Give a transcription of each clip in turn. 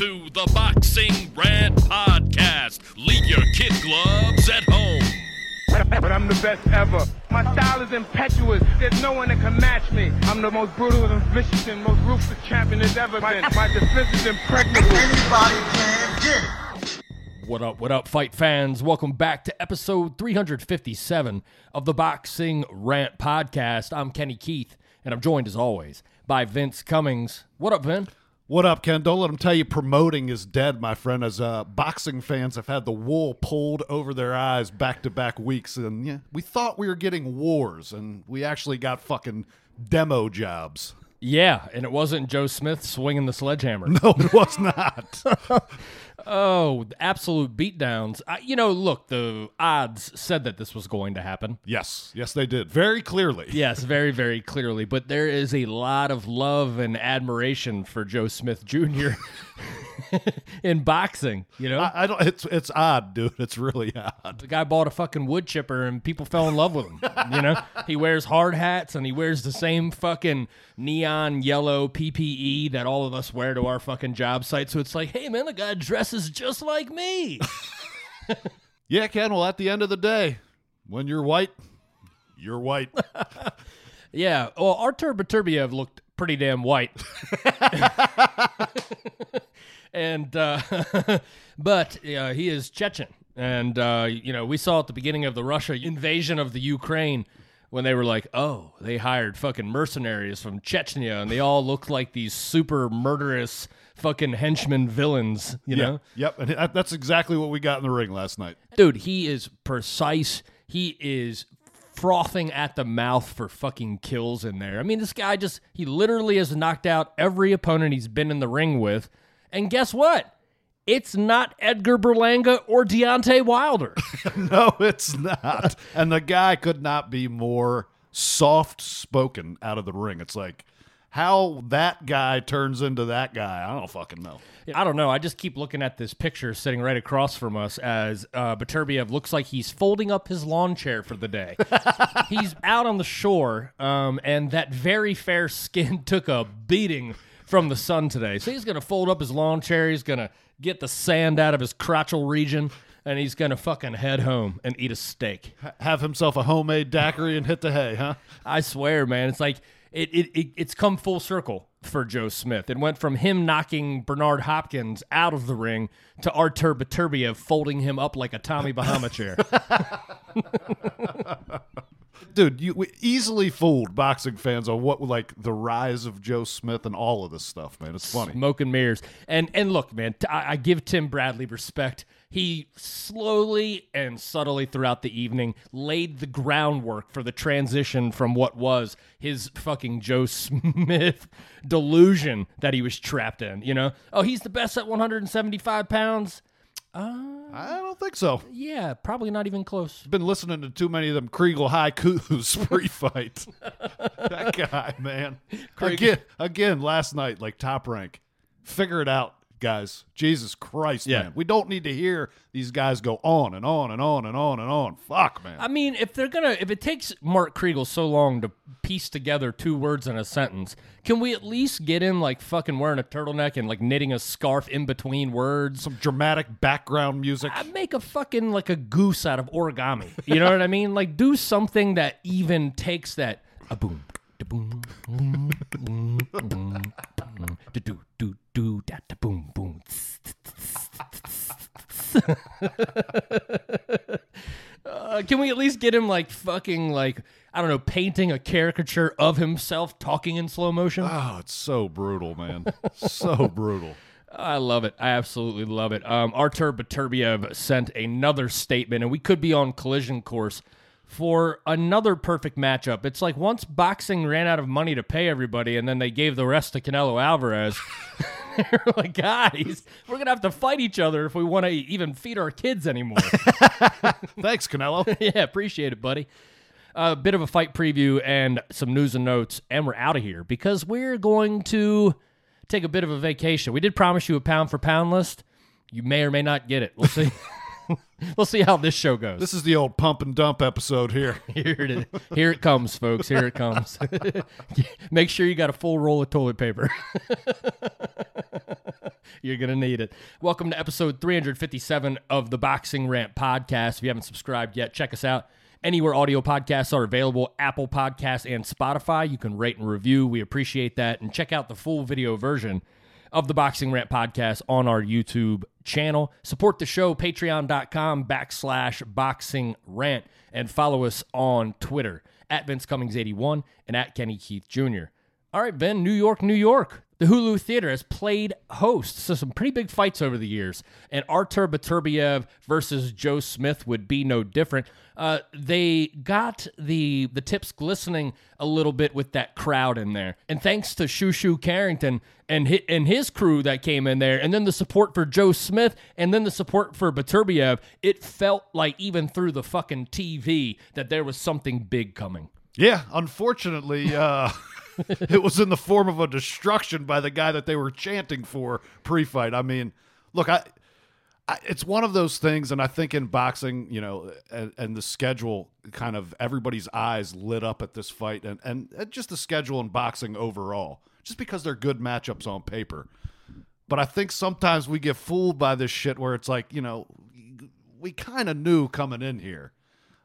to the Boxing Rant Podcast. Leave your kid gloves at home. But I'm the best ever. My style is impetuous. There's no one that can match me. I'm the most brutal and vicious and most ruthless champion there's ever been. My defense is impregnable. Anybody can get it. What up, what up, fight fans? Welcome back to episode 357 of the Boxing Rant Podcast. I'm Kenny Keith, and I'm joined as always by Vince Cummings. What up, Vin? What up, Ken? Don't let them tell you promoting is dead, my friend. As uh, boxing fans have had the wool pulled over their eyes back to back weeks, and yeah, we thought we were getting wars, and we actually got fucking demo jobs. Yeah, and it wasn't Joe Smith swinging the sledgehammer. No, it was not. Oh, absolute beatdowns. I, you know, look, the odds said that this was going to happen. yes, yes, they did very clearly. Yes, very, very clearly. But there is a lot of love and admiration for Joe Smith Jr. in boxing, you know? I, I don't. It's it's odd, dude. It's really odd. the guy bought a fucking wood chipper and people fell in love with him. You know, he wears hard hats and he wears the same fucking neon yellow PPE that all of us wear to our fucking job site. So it's like, hey man, the guy dresses just like me. Yeah, Ken. Well, at the end of the day, when you're white, you're white. yeah. Well, Artur Beterbiev looked pretty damn white. and uh, but uh, he is Chechen, and uh, you know we saw at the beginning of the Russia invasion of the Ukraine when they were like, oh, they hired fucking mercenaries from Chechnya, and they all looked like these super murderous fucking henchmen villains, you yeah. know. Yep. And that's exactly what we got in the ring last night. Dude, he is precise. He is frothing at the mouth for fucking kills in there. I mean, this guy just, he literally has knocked out every opponent he's been in the ring with. And guess what? It's not Edgar Berlanga or Deontay Wilder. No, it's not. and the guy could not be more soft spoken out of the ring. It's like how that guy turns into that guy. I don't fucking know. I don't know. I just keep looking at this picture sitting right across from us as uh, Beterbiev looks like he's folding up his lawn chair for the day. he's out on the shore, um, and that very fair skin took a beating from the sun today. So he's going to fold up his lawn chair. He's going to get the sand out of his crotchal region, and he's going to fucking head home and eat a steak. Have himself a homemade daiquiri and hit the hay, huh? I swear, man, it's like it, it, it it's come full circle for Joe Smith. It went from him knocking Bernard Hopkins out of the ring to Artur Beterbiev folding him up like a Tommy Bahama chair. Dude, you easily fooled boxing fans on what like the rise of Joe Smith and all of this stuff, man. It's funny. Smoke and mirrors. And and look, man, I give Tim Bradley respect. He slowly and subtly throughout the evening laid the groundwork for the transition from what was his fucking Joe Smith delusion that he was trapped in. You know, oh, he's the best at 175 pounds. Uh, I don't think so. Yeah, probably not even close. Been listening to too many of them Kriegel haikus pre-fight. that guy, man. Again, again, last night, like top rank. Figure it out, guys. Jesus Christ, Yeah. man. We don't need to hear these guys go on and on and on and on and on. Fuck, man. I mean, if they're gonna, if it takes Mark Kriegel so long to piece together two words in a sentence, can we at least get him like fucking wearing a turtleneck and like knitting a scarf in between words? Some dramatic background music. I make a fucking like a goose out of origami. You know what I mean? Like do something that even takes that a boom, boom, boom, boom, boom, boom, do do do da da boom boom. Uh, can we at least get him like fucking like I don't know, painting a caricature of himself talking in slow motion? Oh, it's so brutal, man. so brutal. I love it. I absolutely love it. Um, Artur Beterbiev sent another statement, and we could be on collision course for another perfect matchup. It's like once boxing ran out of money to pay everybody, and then they gave the rest to Canelo Alvarez. They're like, guys, we're gonna have to fight each other if we want to even feed our kids anymore. Thanks, Canelo. yeah, appreciate it, buddy. A bit of a fight preview and some news and notes, and we're out of here because we're going to take a bit of a vacation. We did promise you a pound for pound list. You may or may not get it. We'll see. we'll see how this show goes. This is the old pump and dump episode here. Here it is. Here it comes, folks. Here it comes. Make sure you got a full roll of toilet paper. You're going to need it. Welcome to episode 357 of the Boxing Rant podcast. If you haven't subscribed yet, check us out. Anywhere audio podcasts are available, Apple Podcasts and Spotify. You can rate and review. We appreciate that. And check out the full video version of the Boxing Rant podcast on our YouTube channel. Support the show, patreon.com backslash boxing rant, and follow us on Twitter at Vince Cummings81 and at Kenny Keith Jr. All right, Ben, New York, New York. The Hulu Theater has played host, so some pretty big fights over the years. And Artur Beterbiev versus Joe Smith would be no different. Uh, they got the the tips glistening a little bit with that crowd in there, and thanks to Shushu Carrington and his, and his crew that came in there, and then the support for Joe Smith, and then the support for Beterbiev, it felt like even through the fucking TV that there was something big coming. Yeah, unfortunately, uh, it was in the form of a destruction by the guy that they were chanting for pre-fight. I mean, look, I, I it's one of those things, and I think in boxing, you know, and, and the schedule kind of everybody's eyes lit up at this fight, and and just the schedule in boxing overall, just because they're good matchups on paper. But I think sometimes we get fooled by this shit where it's like, you know, we kind of knew coming in here.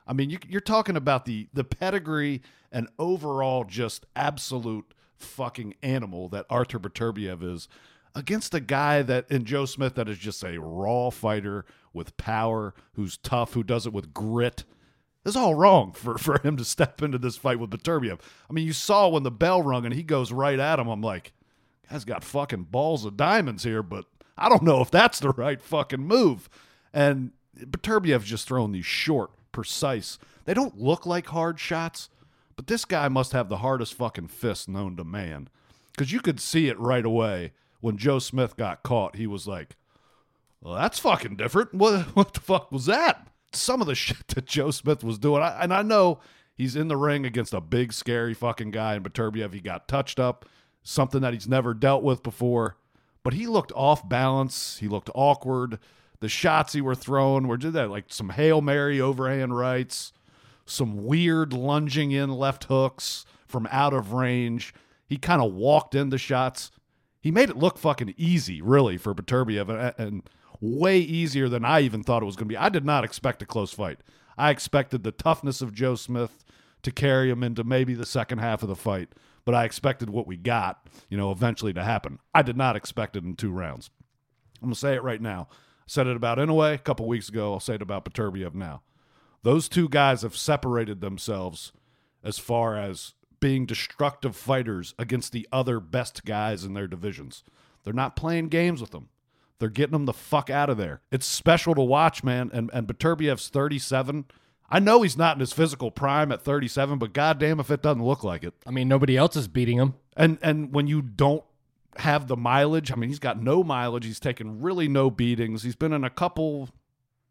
I mean, you, you're talking about the the pedigree and overall just absolute fucking animal that Artur Beterbiev is against a guy that in Joe Smith that is just a raw fighter with power, who's tough, who does it with grit. It's all wrong for, for him to step into this fight with Beterbiev. I mean, you saw when the bell rung and he goes right at him. I'm like, guy's got fucking balls of diamonds here, but I don't know if that's the right fucking move. And Beterbiev's just throwing these short, precise. They don't look like hard shots, but this guy must have the hardest fucking fist known to man. Because you could see it right away when Joe Smith got caught. He was like, well, that's fucking different. What, what the fuck was that? Some of the shit that Joe Smith was doing. I, and I know he's in the ring against a big, scary fucking guy in Beterbiev. He got touched up, something that he's never dealt with before. But he looked off balance. He looked awkward. The shots he were throwing were did that like some Hail Mary overhand rights, some weird lunging in left hooks from out of range. He kind of walked into shots. He made it look fucking easy, really, for Beterbiev, and, and way easier than I even thought it was going to be. I did not expect a close fight. I expected the toughness of Joe Smith to carry him into maybe the second half of the fight, but I expected what we got, you know, eventually to happen. I did not expect it in two rounds. I'm going to say it right now. Said it about Inoue a couple weeks ago. I'll say it about Beterbiev now. Those two guys have separated themselves as far as being destructive fighters against the other best guys in their divisions. They're not playing games with them. They're getting them the fuck out of there. It's special to watch, man. And and Beterbiev's 37. I know he's not in his physical prime at 37, but goddamn if it doesn't look like it. I mean, nobody else is beating him. And and when you don't have the mileage, I mean, he's got no mileage. He's taken really no beatings. He's been in a couple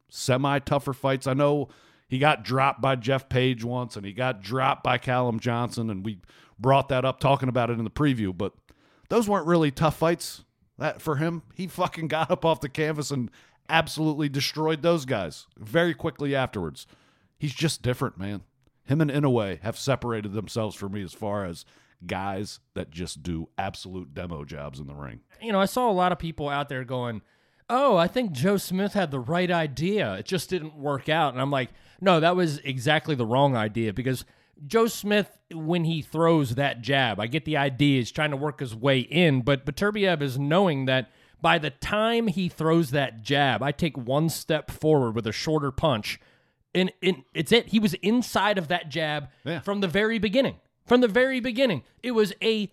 semi tougher fights. I know he got dropped by Jeff Page once and he got dropped by Callum Johnson and we brought that up talking about it in the preview, but those weren't really tough fights. That for him, he fucking got up off the canvas and absolutely destroyed those guys very quickly afterwards. He's just different, man. Him and Inoue have separated themselves for me as far as guys that just do absolute demo jobs in the ring. You know, I saw a lot of people out there going, "Oh, I think Joe Smith had the right idea. It just didn't work out." And I'm like, "No, that was exactly the wrong idea because Joe Smith when he throws that jab, I get the idea he's trying to work his way in, but Beterbiev is knowing that by the time he throws that jab, I take one step forward with a shorter punch, and, and it's it. He was inside of that jab Yeah. from the very beginning. From the very beginning, it was a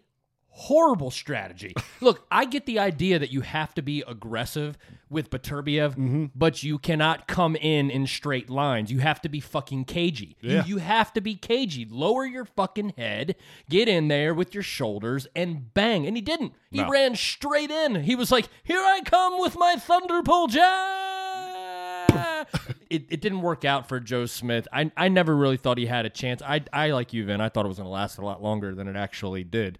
horrible strategy. Look, I get the idea that you have to be aggressive with Beterbiev, mm-hmm. but you cannot come in in straight lines. You have to be fucking cagey. You- Yeah. You, have to be cagey. Lower your fucking head, get in there with your shoulders, and bang. And he didn't. He No. ran straight in. He was like, "Here I come with my thunderbolt jab." it, it didn't work out for Joe Smith. I I never really thought he had a chance. I I like you, Vin. I thought it was going to last a lot longer than it actually did.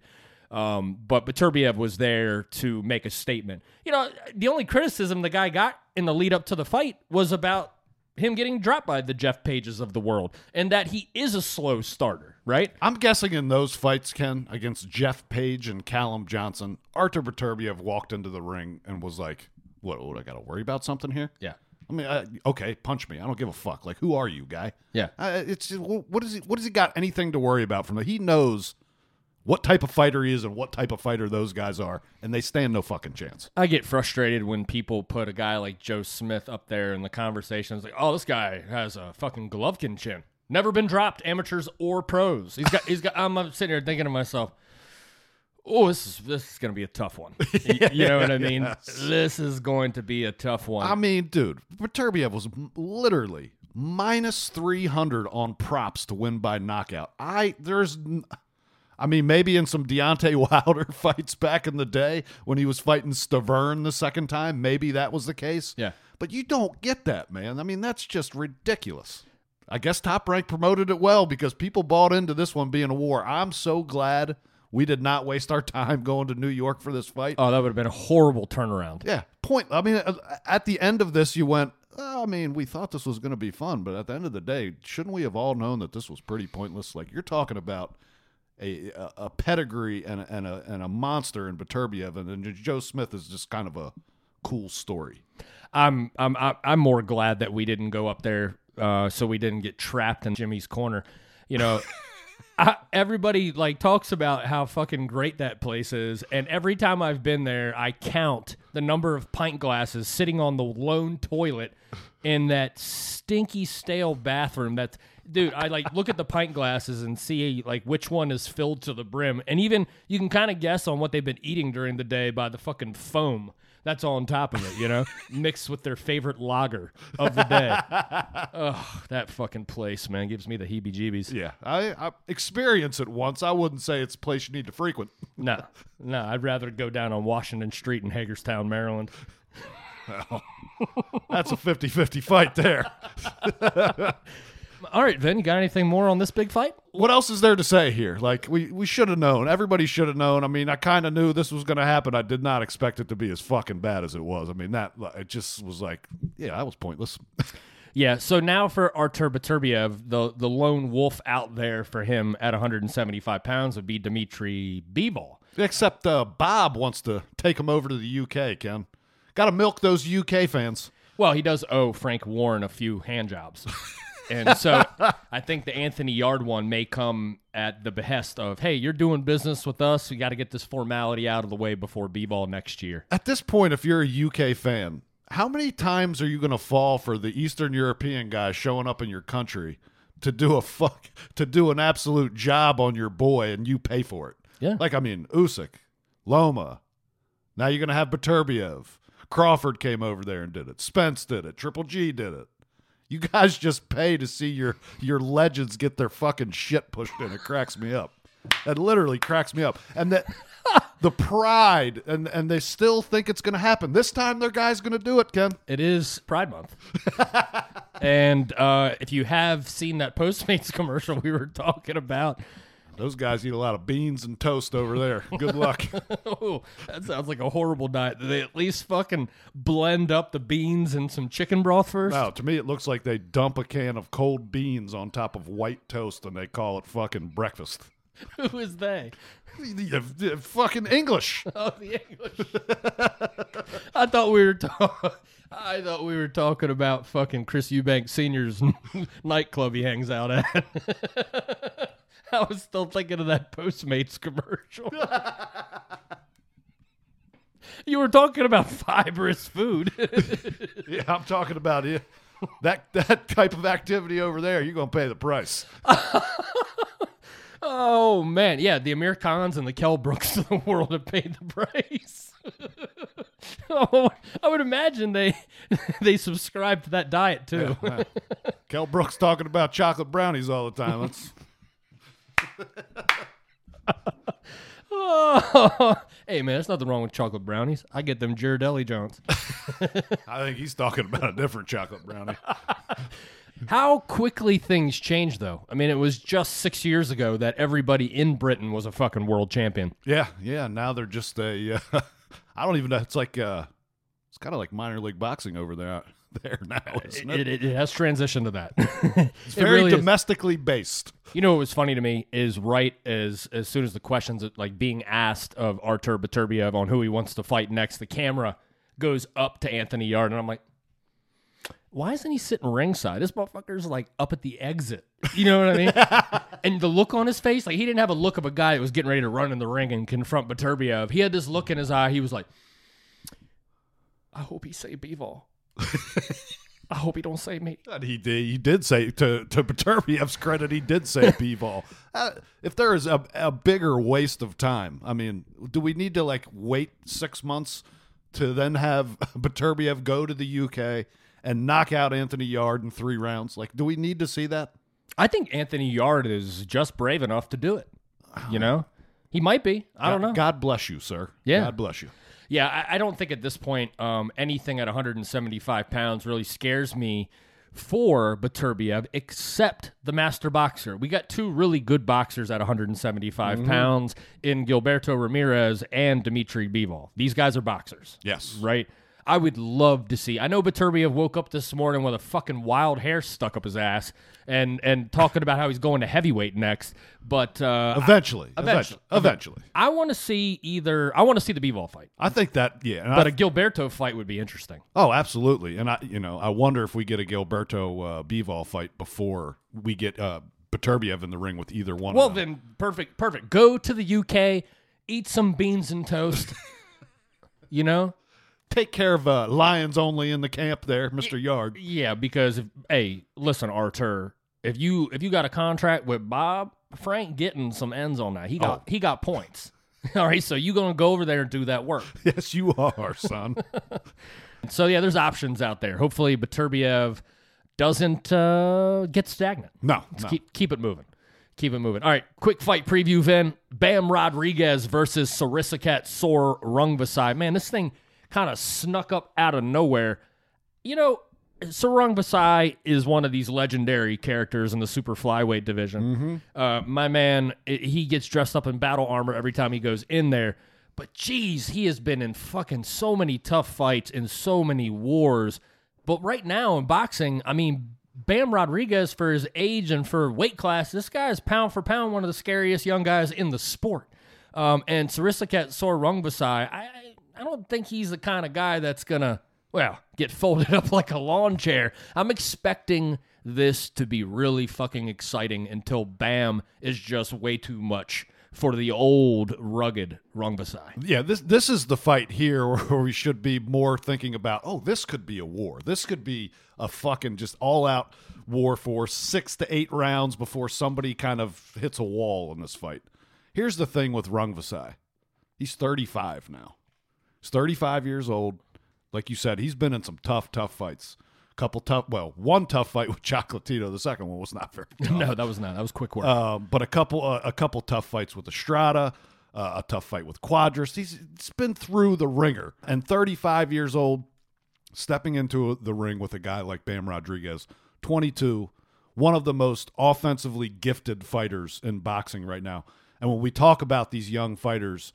Um, but Beterbiev was there to make a statement. You know, the only criticism the guy got in the lead up to the fight was about him getting dropped by the Jeff Pages of the world, and that he is a slow starter, right? I'm guessing in those fights, Ken, against Jeff Page and Callum Johnson, Artur Beterbiev walked into the ring and was like, "What? What? I got to worry about something here?" Yeah. I mean, uh, okay, punch me. I don't give a fuck. Like, who are you, guy? Yeah. Uh, it's what is he? What has he got anything to worry about from that? He knows what type of fighter he is and what type of fighter those guys are, and they stand no fucking chance. I get frustrated when people put a guy like Joe Smith up there in the conversations like, "Oh, this guy has a fucking Golovkin chin. Never been dropped, amateurs or pros." He's got he's got I'm sitting here thinking to myself, "Oh, this is this is going to be a tough one." Y- you know what I mean? This is going to be a tough one. I mean, dude, Beterbiev was literally minus 300 on props to win by knockout. I, there's, n- I mean, maybe in some Deontay Wilder fights back in the day when he was fighting Stiverne the second time, maybe that was the case. Yeah. But you don't get that, man. I mean, that's just ridiculous. I guess Top Rank promoted it well because people bought into this one being a war. I'm so glad we did not waste our time going to New York for this fight. oh, that would have been a horrible turnaround. Yeah, point. I mean, uh, at the end of this, you went. "Oh, I mean, we thought this was going to be fun, but at the end of the day, shouldn't we have all known that this was pretty pointless? Like you're talking about a a, pedigree and a, and a and a monster in Beterbiev, and, and Joe Smith is just kind of a cool story. I'm I'm I'm I'm more glad that we didn't go up there, uh, so we didn't get trapped in Jimmy's corner. You know, I, everybody like talks about how fucking great that place is, and every time I've been there, I count the number of pint glasses sitting on the lone toilet in that stinky, stale bathroom. That's dude. I like look at the pint glasses and see like which one is filled to the brim, and even you can kind of guess on what they've been eating during the day by the fucking foam that's all on top of it, you know, mixed with their favorite lager of the day. That fucking place, man, gives me the heebie-jeebies. Yeah, I, I experienced it once. I wouldn't say it's a place you need to frequent. No, no, I'd rather go down on Washington Street in Hagerstown, Maryland. Well, That's a 50-50 fight there. All right, Vin, you got anything more on this big fight? what else is there to say here? Like we we should have known. Everybody should have known. I mean, I kind of knew this was going to happen. I did not expect it to be as fucking bad as it was. I mean, that it just was like, yeah, that was pointless. Yeah, so now for Artur Beterbiev, the the lone wolf out there for him at 175 pounds would be Dmitry Bivol. Except uh, Bob wants to take him over to the UK. Ken, got to milk those UK fans. Well, he does owe Frank Warren a few hand jobs. And so I think the Anthony Yard one may come at the behest of, hey, you're doing business with us. We got to get this formality out of the way before Bivol next year. At this point, if you're a UK fan, how many times are you going to fall for the Eastern European guy showing up in your country to do a fuck to do an absolute job on your boy and you pay for it? Yeah. Like I mean, Usyk, Loma. Now you're going to have Beterbiev. Crawford came over there and did it. Spence did it. Triple G did it. You guys just pay to see your your legends get their fucking shit pushed in. It cracks me up. It literally cracks me up. And that the pride and and they still think it's going to happen. This time their guy's going to do it, Ken. It is Pride Month. and uh, if you have seen that Postmates commercial we were talking about, Those guys eat a lot of beans and toast over there. Good luck. oh, that sounds like a horrible diet. Do they at least fucking blend up the beans and some chicken broth first? no, to me it looks like they dump a can of cold beans on top of white toast and they call it fucking breakfast. Who is they? Fucking English. Oh, the English. I thought we were talking. I thought we were talking about fucking Chris Eubank Senior's nightclub he hangs out at. I was still thinking of that Postmates commercial. you were talking about fibrous food. Yeah, I'm talking about it. That that type of activity over there, you're gonna pay the price. oh man, yeah, the Amir Khans and the Kell Brooks of the world have paid the price. oh, I would imagine they they subscribe to that diet too. Kell Brooks talking about chocolate brownies all the time. That's Oh, hey man, there's nothing wrong with chocolate brownies. I get them Ghirardelli Johns. I think he's talking about a different chocolate brownie. How quickly things change, though. I mean, it was just six years ago that everybody in Britain was a fucking world champion. Yeah, yeah. Now they're just a. Uh, I don't even know. It's like uh, It's kind of like minor league boxing over there, there now, uh, isn't it? It, it, it has transitioned to that. it's very domestically based. You know what was funny to me is right as as soon as the questions like being asked of Artur Beterbiev on who he wants to fight next, the camera goes up to Anthony Yard, and I'm like, why isn't he sitting ringside? This motherfucker's like up at the exit. You know what I mean? and the look on his face, like he didn't have a look of a guy that was getting ready to run in the ring and confront Beterbiev. He had this look in his eye. He was like, I hope he say Bivol. I hope he don't say me. And he did. He did say to to Beterbiev's credit, he did say Bivol. Uh, if there is a, a bigger waste of time, I mean, do we need to like wait six months to then have Beterbiev go to the UK and knock out Anthony Yard in three rounds? Like, do we need to see that? I think Anthony Yard is just brave enough to do it. You know, he might be. I don't know. God bless you, sir. Yeah. God bless you. Yeah, I, I don't think at this point um, anything at 175 pounds really scares me for Beterbiev, except the master boxer. We got two really good boxers at 175 Mm-hmm. pounds in Gilberto Ramirez and Dimitri Bivol. These guys are boxers. Yes. Right? I would love to see. I know Beterbiev woke up this morning with a fucking wild hair stuck up his ass and and talking about how he's going to heavyweight next. But uh, Eventually, Eventually. eventually, eventually. I want to see either. I want to see the Bivol fight, I think that yeah. but I- a Gilberto fight would be interesting. oh, absolutely. And I, you know, I wonder if we get a Gilberto uh, Bivol fight before we get uh, in the ring with either one. Well, of them. Well then perfect, perfect. Go to the UK, eat some beans and toast. you know, take care of uh, lions only in the camp there, Mister Yard. yeah. Because if, hey, listen, Artur, if you if you got a contract with Bob Frank, getting some ends on that, he got Oh. he got points. All right, so you gonna go over there and do that work. Yes, you are, son. So yeah, there's options out there. Hopefully, Beterbiev doesn't uh, get stagnant. No, no. keep keep it moving. Keep it moving. All right, quick fight preview, Vin. Bam Rodriguez versus Srisaket Sor Rungvisai. Man, this thing kind of snuck up out of nowhere. You know, Sor Rungvisai is one of these legendary characters in the super flyweight division. Uh, my man, i- he gets dressed up in battle armor every time he goes in there. But geez, he has been in fucking so many tough fights in so many wars. But right now in boxing, I mean, Bam Rodriguez, for his age and for weight class, this guy is pound for pound one of the scariest young guys in the sport. Um, and Sor Rungvisai, I, I don't think he's the kind of guy that's gonna well get folded up like a lawn chair. I'm expecting this to be really fucking exciting until Bam is just way too much for the old rugged Rungvisai. Yeah, this this is the fight here where we should be more thinking about. Oh, this could be a war. This could be a fucking just all out war for six to eight rounds before somebody kind of hits a wall in this fight. Here's the thing with Rungvisai, he's 35 now. He's 35 years old. Like you said, he's been in some tough, tough fights. Couple tough, well, one tough fight with Chocolatito. The second one was not very tough. No, that was not. That was quick work. Um, but a couple uh, a couple tough fights with Estrada, uh, a tough fight with Cuadras. He's, he's been through the ringer. And 35 years old, stepping into the ring with a guy like Bam Rodriguez, 22, one of the most offensively gifted fighters in boxing right now. And when we talk about these young fighters,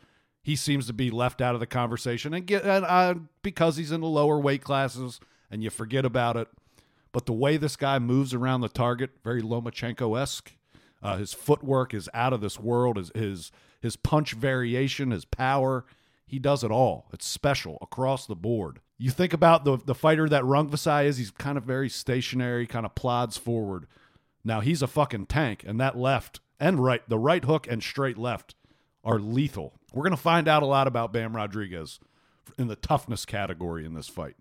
he seems to be left out of the conversation and get and uh, because he's in the lower weight classes and you forget about it. But the way this guy moves around the target, very Lomachenko esque. Uh, his footwork is out of this world. His his his punch variation, his power, he does it all. It's special across the board. You think about the the fighter that Rungvisai is. He's kind of very stationary, kind of plods forward. Now he's a fucking tank, and that left and right, the right hook and straight left are lethal. We're gonna find out a lot about Bam Rodriguez in the toughness category in this fight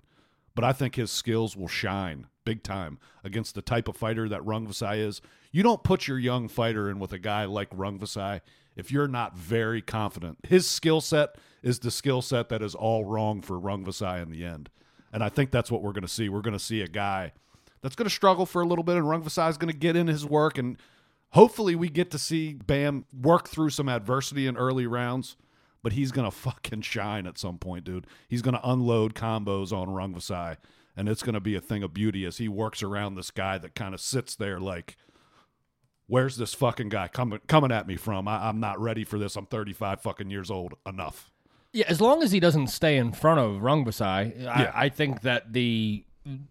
but I think his skills will shine big time against the type of fighter that Rungvisai is. You don't put your young fighter in with a guy like Rungvisai if you're not very confident. His skill set is the skill set that is all wrong for Rungvisai in the end. And I think that's what we're going to see. We're going to see a guy that's going to struggle for a little bit, and Rungvisai is going to get in his work. And hopefully, we get to see Bam work through some adversity in early rounds but he's gonna fucking shine at some point, dude. He's gonna unload combos on Rungvisai, and it's gonna be a thing of beauty as he works around this guy that kind of sits there like, "Where's this fucking guy coming coming at me from? I, I'm not ready for this. I'm 35 fucking years old. Enough." Yeah, as long as he doesn't stay in front of Rungvisai, Yeah. I, I think that the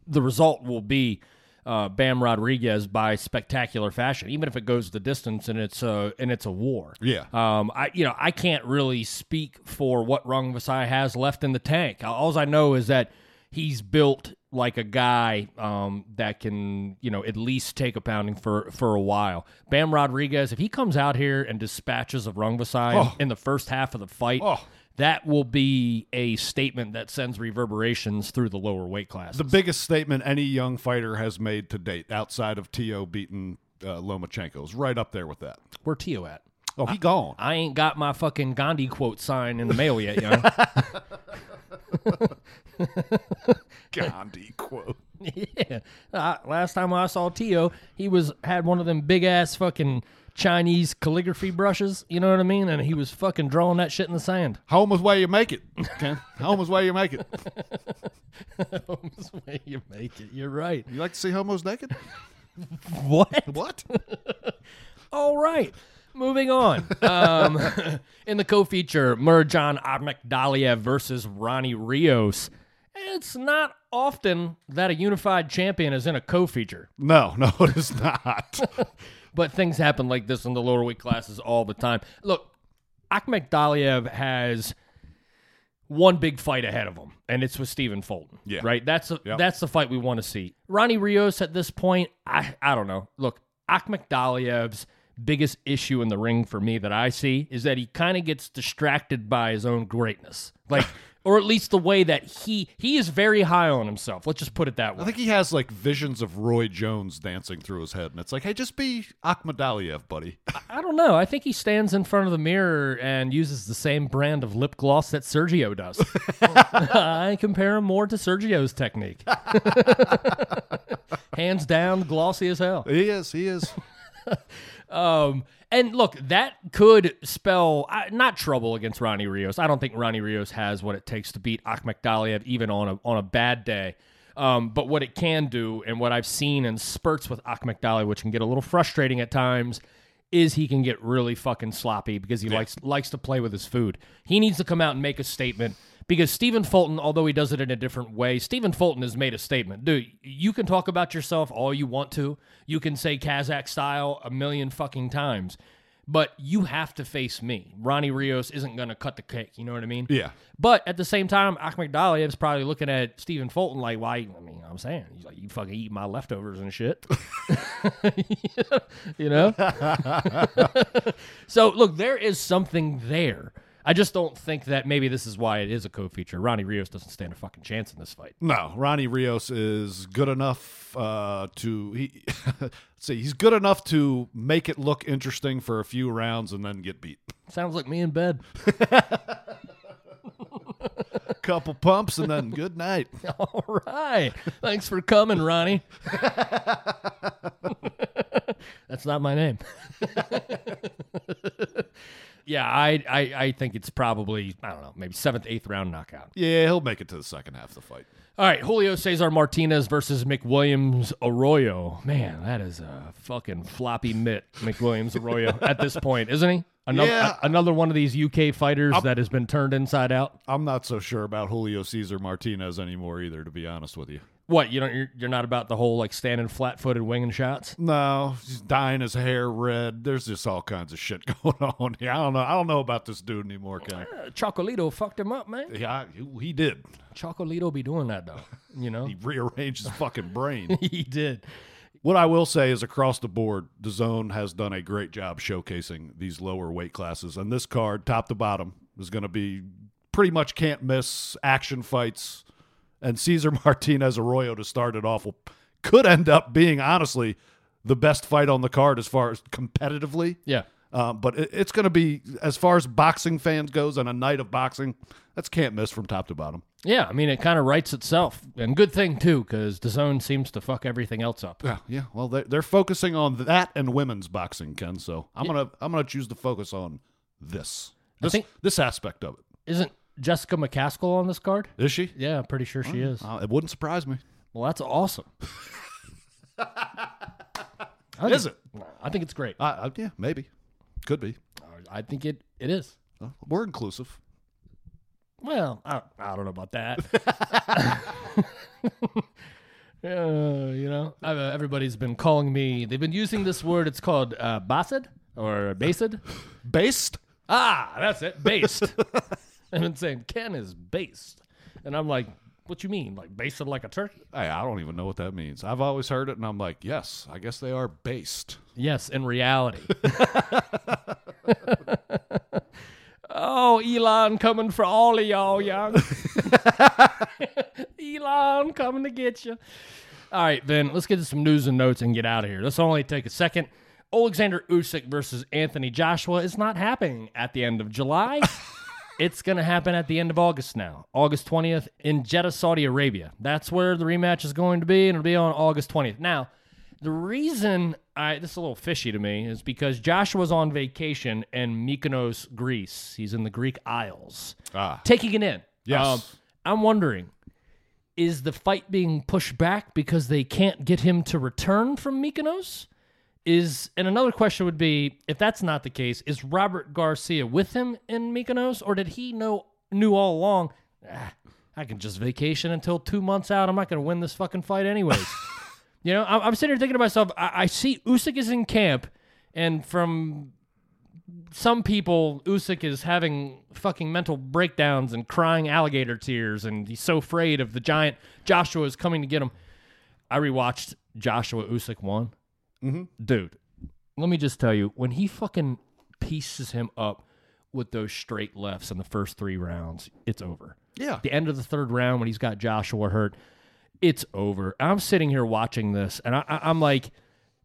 the result will be uh, Bam Rodriguez by spectacular fashion, even if it goes the distance and it's a and it's a war. Yeah. Um, I you know I can't really speak for what Rungvisai has left in the tank. All I know is that he's built like a guy um, that can you know at least take a pounding for for a while. Bam Rodriguez, if he comes out here and dispatches of Rungvisai Oh. in the first half of the fight. Oh. That will be a statement that sends reverberations through the lower weight class. The biggest statement any young fighter has made to date, outside of T.O. beating uh, Lomachenko, is right up there with that. Where Tio at? Oh, he gone. I ain't got my fucking Gandhi quote sign in the mail yet, young. Gandhi quote. yeah. Uh, last time I saw Tio, he was had one of them big ass fucking Chinese calligraphy brushes. You know what I mean? And he was fucking drawing that shit in the sand. Home is where you make it. Ken. Home is where you make it. home is where you make it. You're right. You like to see homos naked? What? What? All right. Moving on. Um, in the co-feature, Murodjon Akhmadaliev versus Ronnie Rios. It's not often that a unified champion is in a co-feature, No, no, it is not. But things happen like this in the lower weight classes all the time. Look, Akhmadaliev has one big fight ahead of him, and it's with Stephen Fulton. Yeah. Right? That's a, Yep. that's the fight we want to see. Ronnie Rios at this point, I I don't know. Look, Akhmadaliev's biggest issue in the ring for me that I see is that he kind of gets distracted by his own greatness. Like or at least the way that he he is very high on himself. Let's just put it that way. I think he has like visions of Roy Jones dancing through his head, and it's like, hey, just be Akhmadaliev, buddy. I don't know. I think he stands in front of the mirror and uses the same brand of lip gloss that Sergio does. I compare him more to Sergio's technique. Hands down, glossy as hell. he is, he is. Um, and look, that could spell uh, not trouble against Ronnie Rios. I don't think Ronnie Rios has what it takes to beat Akhmadaliev even on a on a bad day. Um, but what it can do, and what I've seen in spurts with Akhmadaliev, which can get a little frustrating at times, is he can get really fucking sloppy because he likes likes to play with his food. He needs to come out and make a statement because Stephen Fulton, although he does it in a different way, Stephen Fulton has made a statement. Dude, you can talk about yourself all you want to. You can say Kazakh style a million fucking times. But you have to face me. Ronnie Rios isn't going to cut the cake. You know what I mean? Yeah. But at the same time, Akhmadaliev's probably looking at Stephen Fulton like, why? I mean, I'm saying, he's like, you fucking eat my leftovers and shit. you know? so, look, there is something there. I just don't think that maybe this is why it is a co feature. Ronnie Rios doesn't stand a fucking chance in this fight. No, Ronnie Rios is good enough uh, to he. let's see, he's good enough to make it look interesting for a few rounds and then get beat. Sounds like me in bed. Couple pumps and then good night. All right. Thanks for coming, Ronnie. That's not my name. Yeah, I, I I think it's probably I don't know, maybe seventh, eighth round knockout. Yeah, he'll make it to the second half of the fight. All right, Julio Cesar Martinez versus McWilliams Arroyo. Man, that is a fucking floppy mitt, McWilliams Arroyo at this point, isn't he? Another Yeah. a- another one of these UK fighters that has been turned inside out. I'm not so sure about Julio Cesar Martinez anymore either, to be honest with you. What you don't? You're, you're not about the whole like standing flat-footed winging shots. No, he's dyeing his hair red. There's just all kinds of shit going on here. I don't know. I don't know about this dude anymore, Ken. Uh, Chocolatito fucked him up, man. Yeah, he, he did. Chocolatito be doing that though. You know, He rearranged his fucking brain. he did. What I will say is, across the board, the zone has done a great job showcasing these lower weight classes. And this card, top to bottom, is going to be pretty much can't miss action fights. And Cesar Martinez Arroyo to start it off will, could end up being, honestly, the best fight on the card as far as competitively. Yeah. Uh, but it, it's going to be, as far as boxing fans goes, on a night of boxing, that's can't miss from top to bottom. Yeah, I mean, it kind of writes itself, and good thing too, because zone seems to fuck everything else up. Yeah, yeah. Well, they're, they're focusing on that and women's boxing, Ken. So I'm gonna I'm gonna choose to focus on this this think- this aspect of it. Isn't Jessica McCaskill on this card? Is she? Yeah, I'm pretty sure she is. Uh, it wouldn't surprise me. Well, that's awesome. I Is think- it? I think it's great. Uh, uh, yeah, maybe. Could be. I think it it is. Uh, we're inclusive. Well, I, I don't know about that. Uh, you know, uh, everybody's been calling me. They've been using this word. It's called uh, based or based. Based? Ah, that's it. Based. I've been saying Ken is based, and I'm like, what you mean? Like basted like a turkey? Hey, I don't even know what that means. I've always heard it, and I'm like, yes, I guess they are based. Yes, in reality. oh, Elon coming for all of y'all, young. Elon coming to get you. All right, Vin, let's get to some news and notes and get out of here. This will only take a second. Alexander Usyk versus Anthony Joshua is not happening at the end of July. It's going to happen at the end of August now, August 20th in Jeddah, Saudi Arabia. That's where the rematch is going to be, and it'll be on August 20th. Now, the reason I this is a little fishy to me is because Joshua's on vacation in Mykonos, Greece. He's in the Greek Isles, Ah. taking it in. Um, I'm wondering, is the fight being pushed back because they can't get him to return from Mykonos? Is and another question would be, if that's not the case, is Robert Garcia with him in Mykonos, or did he know knew all along? "Ah, I can just vacation until two months out. I'm not going to win this fucking fight anyways. You know, I'm, I'm sitting here thinking to myself, I, I see Usyk is in camp, and from some people, Usyk is having fucking mental breakdowns and crying alligator tears, and he's so afraid of the giant Joshua is coming to get him. I rewatched Joshua Usyk one, dude. Let me just tell you, when he fucking pieces him up with those straight lefts in the first three rounds, it's over Yeah. the end of the third round when he's got Joshua hurt, it's over. I'm sitting here watching this, and I, I'm like,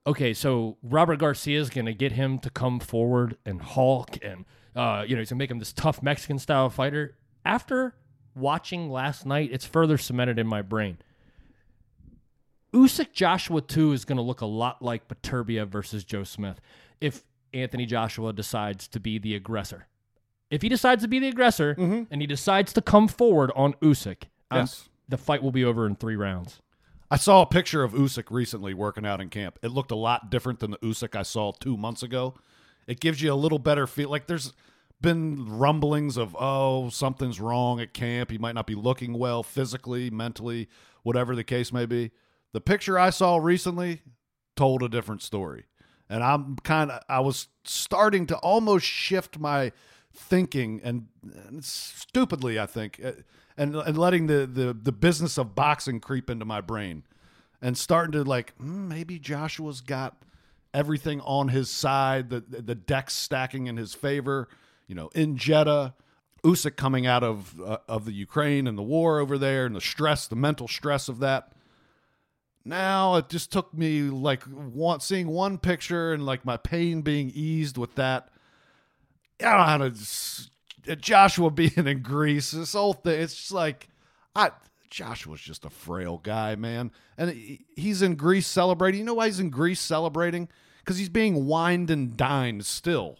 okay, so Robert Garcia is going to get him to come forward and Hulk, and uh, you know, he's going to make him this tough Mexican style fighter. After watching last night, it's further cemented in my brain. Usyk Joshua 2 is going to look a lot like Beterbiev versus Joe Smith if Anthony Joshua decides to be the aggressor. If he decides to be the aggressor and he decides to come forward on Usyk, um, Yes. the fight will be over in three rounds. I saw a picture of Usyk recently working out in camp. It looked a lot different than the Usyk I saw two months ago. It gives you a little better feel. Like there's been rumblings of oh something's wrong at camp. He might not be looking well physically, mentally, whatever the case may be. The picture I saw recently told a different story, and I'm kind of I was starting to almost shift my thinking and, and stupidly I think uh, and and letting the, the the business of boxing creep into my brain and starting to like mm, maybe Joshua's got everything on his side the the decks stacking in his favor you know in Jeddah Usyk coming out of uh, of the Ukraine and the war over there and the stress the mental stress of that now it just took me like one, seeing one picture and like my pain being eased with that I don't know how to. s- uh, Joshua being in Greece, this whole thing. It's just like, I. Joshua's just a frail guy, man, and he- he's in Greece celebrating. You know why he's in Greece celebrating? Because he's being wined and dined still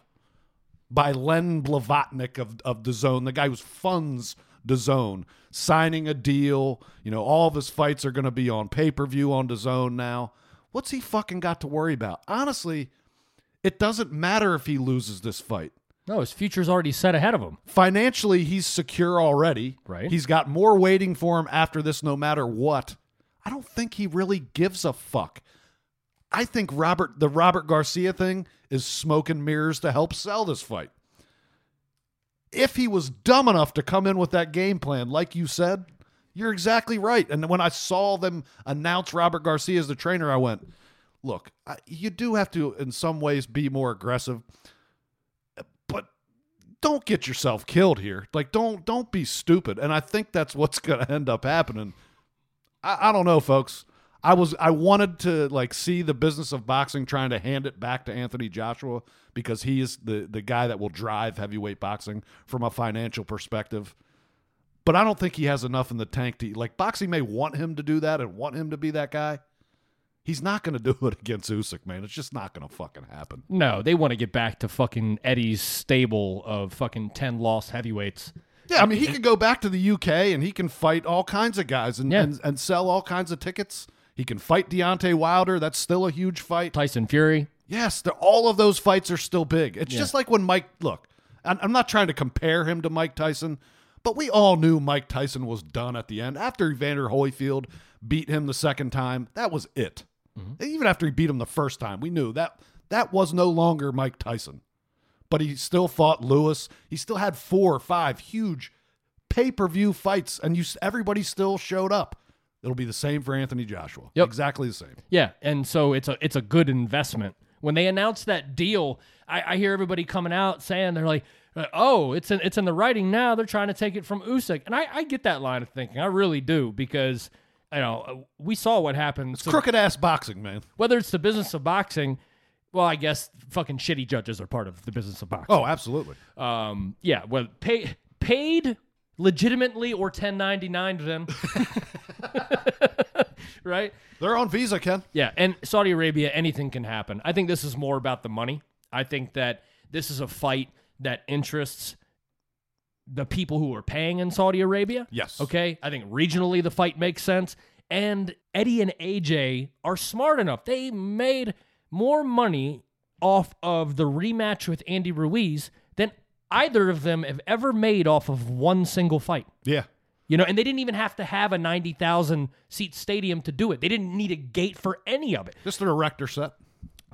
by Len Blavatnik of of the Zone, the guy who funds the Zone, signing a deal. You know, all of his fights are going to be on pay per view on the Zone now. What's he fucking got to worry about? Honestly, it doesn't matter if he loses this fight No, his future's already set ahead of him. financially he's secure already. Right. He's got more waiting for him after this no matter what. I don't think he really gives a fuck. I think Robert the Robert Garcia thing is smoke and mirrors to help sell this fight. If he was dumb enough to come in with that game plan, like you said, you're exactly right. And when I saw them announce Robert Garcia as the trainer, I went, look, I, you do have to, in some ways, be more aggressive but don't get yourself killed here. Like don't don't be stupid. And I think that's what's going to end up happening. I, I don't know, folks. I was I wanted to like see the business of boxing trying to hand it back to Anthony Joshua because he is the the guy that will drive heavyweight boxing from a financial perspective. But I don't think he has enough in the tank to like boxing may want him to do that and want him to be that guy. He's not going to do it against Usyk, man. It's just not going to fucking happen. No, they want to get back to fucking Eddie's stable of fucking 10 lost heavyweights. Yeah, I mean, he could go back to the UK and he can fight all kinds of guys and, Yeah. and, and sell all kinds of tickets. He can fight Deontay Wilder. That's still a huge fight. Tyson Fury. Yes, all of those fights are still big. It's just like when Mike, look, I'm, not trying to compare him to Mike Tyson, But we all knew Mike Tyson was done at the end. After Evander Holyfield beat him the second time, that was it. Mm-hmm. Even after he beat him the first time, we knew that that was no longer Mike Tyson. But he still fought Lewis. He still had four or five huge pay-per-view fights, and you everybody still showed up. It'll be the same for Anthony Joshua. Yep. Exactly the same. Yeah, and so it's a it's a good investment. When they announced that deal, I, I hear everybody coming out saying they're like, uh, "Oh, it's in it's in the writing now. They're trying to take it from Usyk," and I, I get that line of thinking. I really do because you know we saw what happened. So Crooked ass boxing, man. whether it's the business of boxing, well, I guess fucking shitty judges are part of the business of boxing. Oh, absolutely. Um, yeah, well, pay, paid legitimately or 1099 to them. right? They're on Visa, Ken. Yeah, and Saudi Arabia, anything can happen. I think this is more about the money. I think that this is a fight that interests the people who are paying in Saudi Arabia. Yes. Okay. I think regionally the fight makes sense. And Eddie and AJ are smart enough. They made more money off of the rematch with Andy Ruiz either of them have ever made off of one single fight. Yeah. You know, and they didn't even have to have a 90,000 seat stadium to do it. They didn't need a gate for any of it. Just an erector set.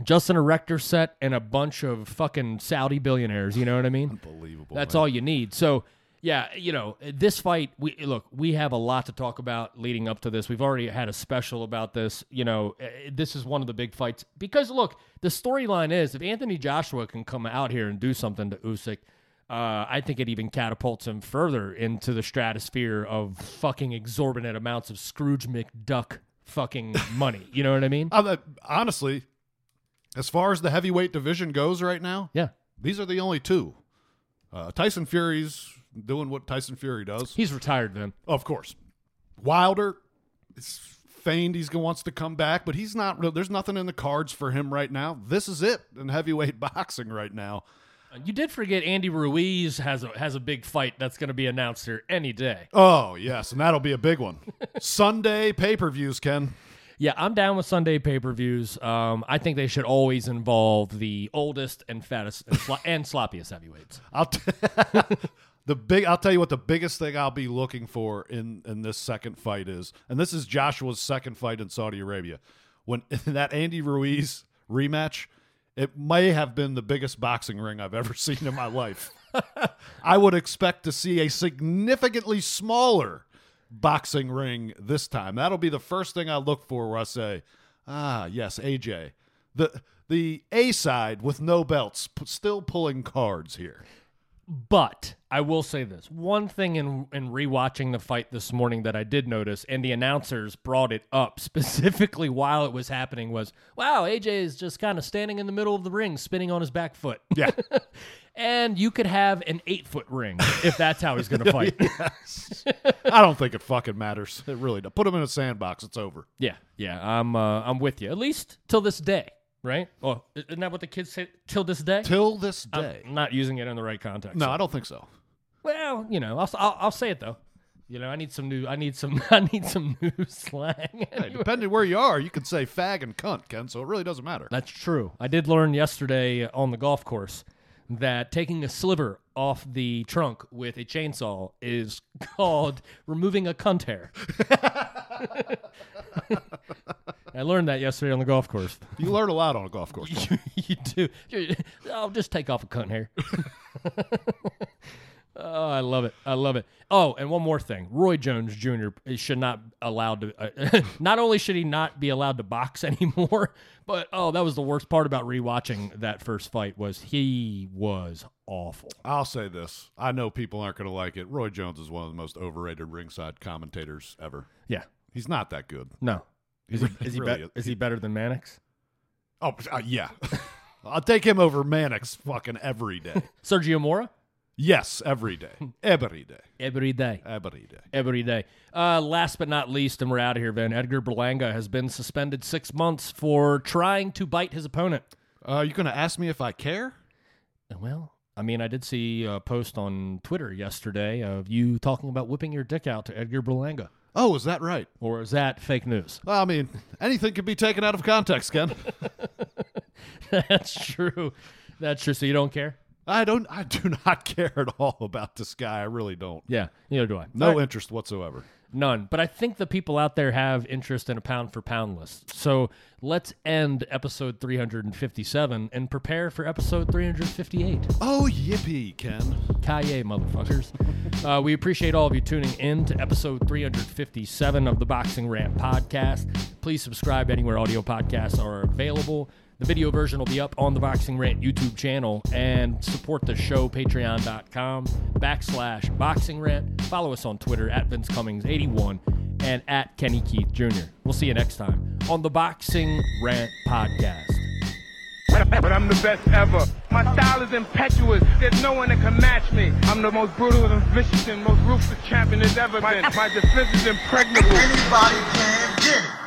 Just an erector set and a bunch of fucking Saudi billionaires. You know what I mean? Unbelievable. That's man. all you need. So, yeah, you know, this fight, we look, we have a lot to talk about leading up to this. We've already had a special about this. You know, eh, this is one of the big fights because look, the storyline is if Anthony Joshua can come out here and do something to Usyk, uh, I think it even catapults him further into the stratosphere of fucking exorbitant amounts of Scrooge McDuck fucking money. You know what I mean? Uh, honestly, as far as the heavyweight division goes right now, Yeah. these are the only two. Uh, Tyson Fury's doing what Tyson Fury does. He's retired then. Of course. Wilder is feigned he wants to come back, but he's not real. There's nothing in the cards for him right now. This is it in heavyweight boxing right now. You did forget Andy Ruiz has a has a big fight that's going to be announced here any day. Oh, yes, and that'll be a big one. Sunday pay per views, Ken. Yeah, I'm down with Sunday pay per views. Um, I think they should always involve the oldest and fattest and, slo- and sloppiest heavyweights. I'll t- the big. I'll tell you what the biggest thing I'll be looking for in in this second fight is, and this is Joshua's second fight in Saudi Arabia. When that Andy Ruiz rematch, it may have been the biggest boxing ring I've ever seen in my life. I would expect to see a significantly smaller boxing ring this time. That'll be the first thing I look for where I say, ah, yes, AJ. The the A side with no belts, p- still pulling cards here. But I will say this one thing in in rewatching the fight this morning that I did notice, and the announcers brought it up specifically while it was happening, was wow, AJ is just kind of standing in the middle of the ring, spinning on his back foot. Yeah. and you could have an eight foot ring if that's how he's going to fight. I don't think it fucking matters. It really does. Put him in a sandbox. It's over. Yeah, yeah, I'm uh, I'm with you. At least till this day, right? Oh, isn't that what the kids say? Till this day. Till this I'm day. not using it in the right context. no, so- I don't think so. Well, you know, I'll, I'll I'll say it though. You know, I need some new. I need some. I need some new slang. Hey, depending where you are, you can say fag and cunt, Ken, so it really doesn't matter. That's true. I did learn yesterday on the golf course that taking a sliver off the trunk with a chainsaw is called removing a cunt hair. I learned that yesterday on the golf course. You learn a lot on a golf course. you, you do. I'll just take off a cunt hair. oh, I love it. I love it. Oh, and one more thing: Roy Jones Jr. should not allowed to. Uh, not only should he not be allowed to box anymore, but oh, that was the worst part about rewatching that first fight was he was awful. I'll say this. I know people aren't going to like it. Roy Jones is one of the most overrated ringside commentators ever. Yeah. He's not that good. No. Is he, is he, really be- is. he better than Mannix? Oh, uh, yeah. I'll take him over Mannix fucking every day. Sergio Mora? Yes, every day. Every day. Every day. Every day. every day. Uh, last but not least, and we're out of here, Vin. Edgar Berlanga has been suspended six months for trying to bite his opponent. Uh, you going to ask me if I care? Well, I mean, I did see a post on Twitter yesterday of you talking about whipping your dick out to Edgar Berlanga. Oh, is that right? Or is that fake news? Well, I mean, anything can be taken out of context, Ken. That's true. That's true. So you don't care? I don't. I do not care at all about this guy. I really don't. Yeah, neither do I. No All right. interest whatsoever. None. But I think the people out there have interest in a pound for pound list. So let's end episode 357 and prepare for episode 358. Oh, yippee, Ken. Kaye, motherfuckers. uh, we appreciate all of you tuning in to episode 357 of the Boxing Rant podcast. Please subscribe anywhere audio podcasts are available. The video version will be up on the Boxing Rant YouTube channel and support the show patreon.com backslash boxing rant. Follow us on Twitter at Vince Cummings81 and at Kenny Keith Jr. We'll see you next time on the Boxing Rant podcast. But I'm the best ever. My style is impetuous. There's no one that can match me. I'm the most brutal and vicious and most ruthless champion there's ever been. My defense is impregnable. Anybody can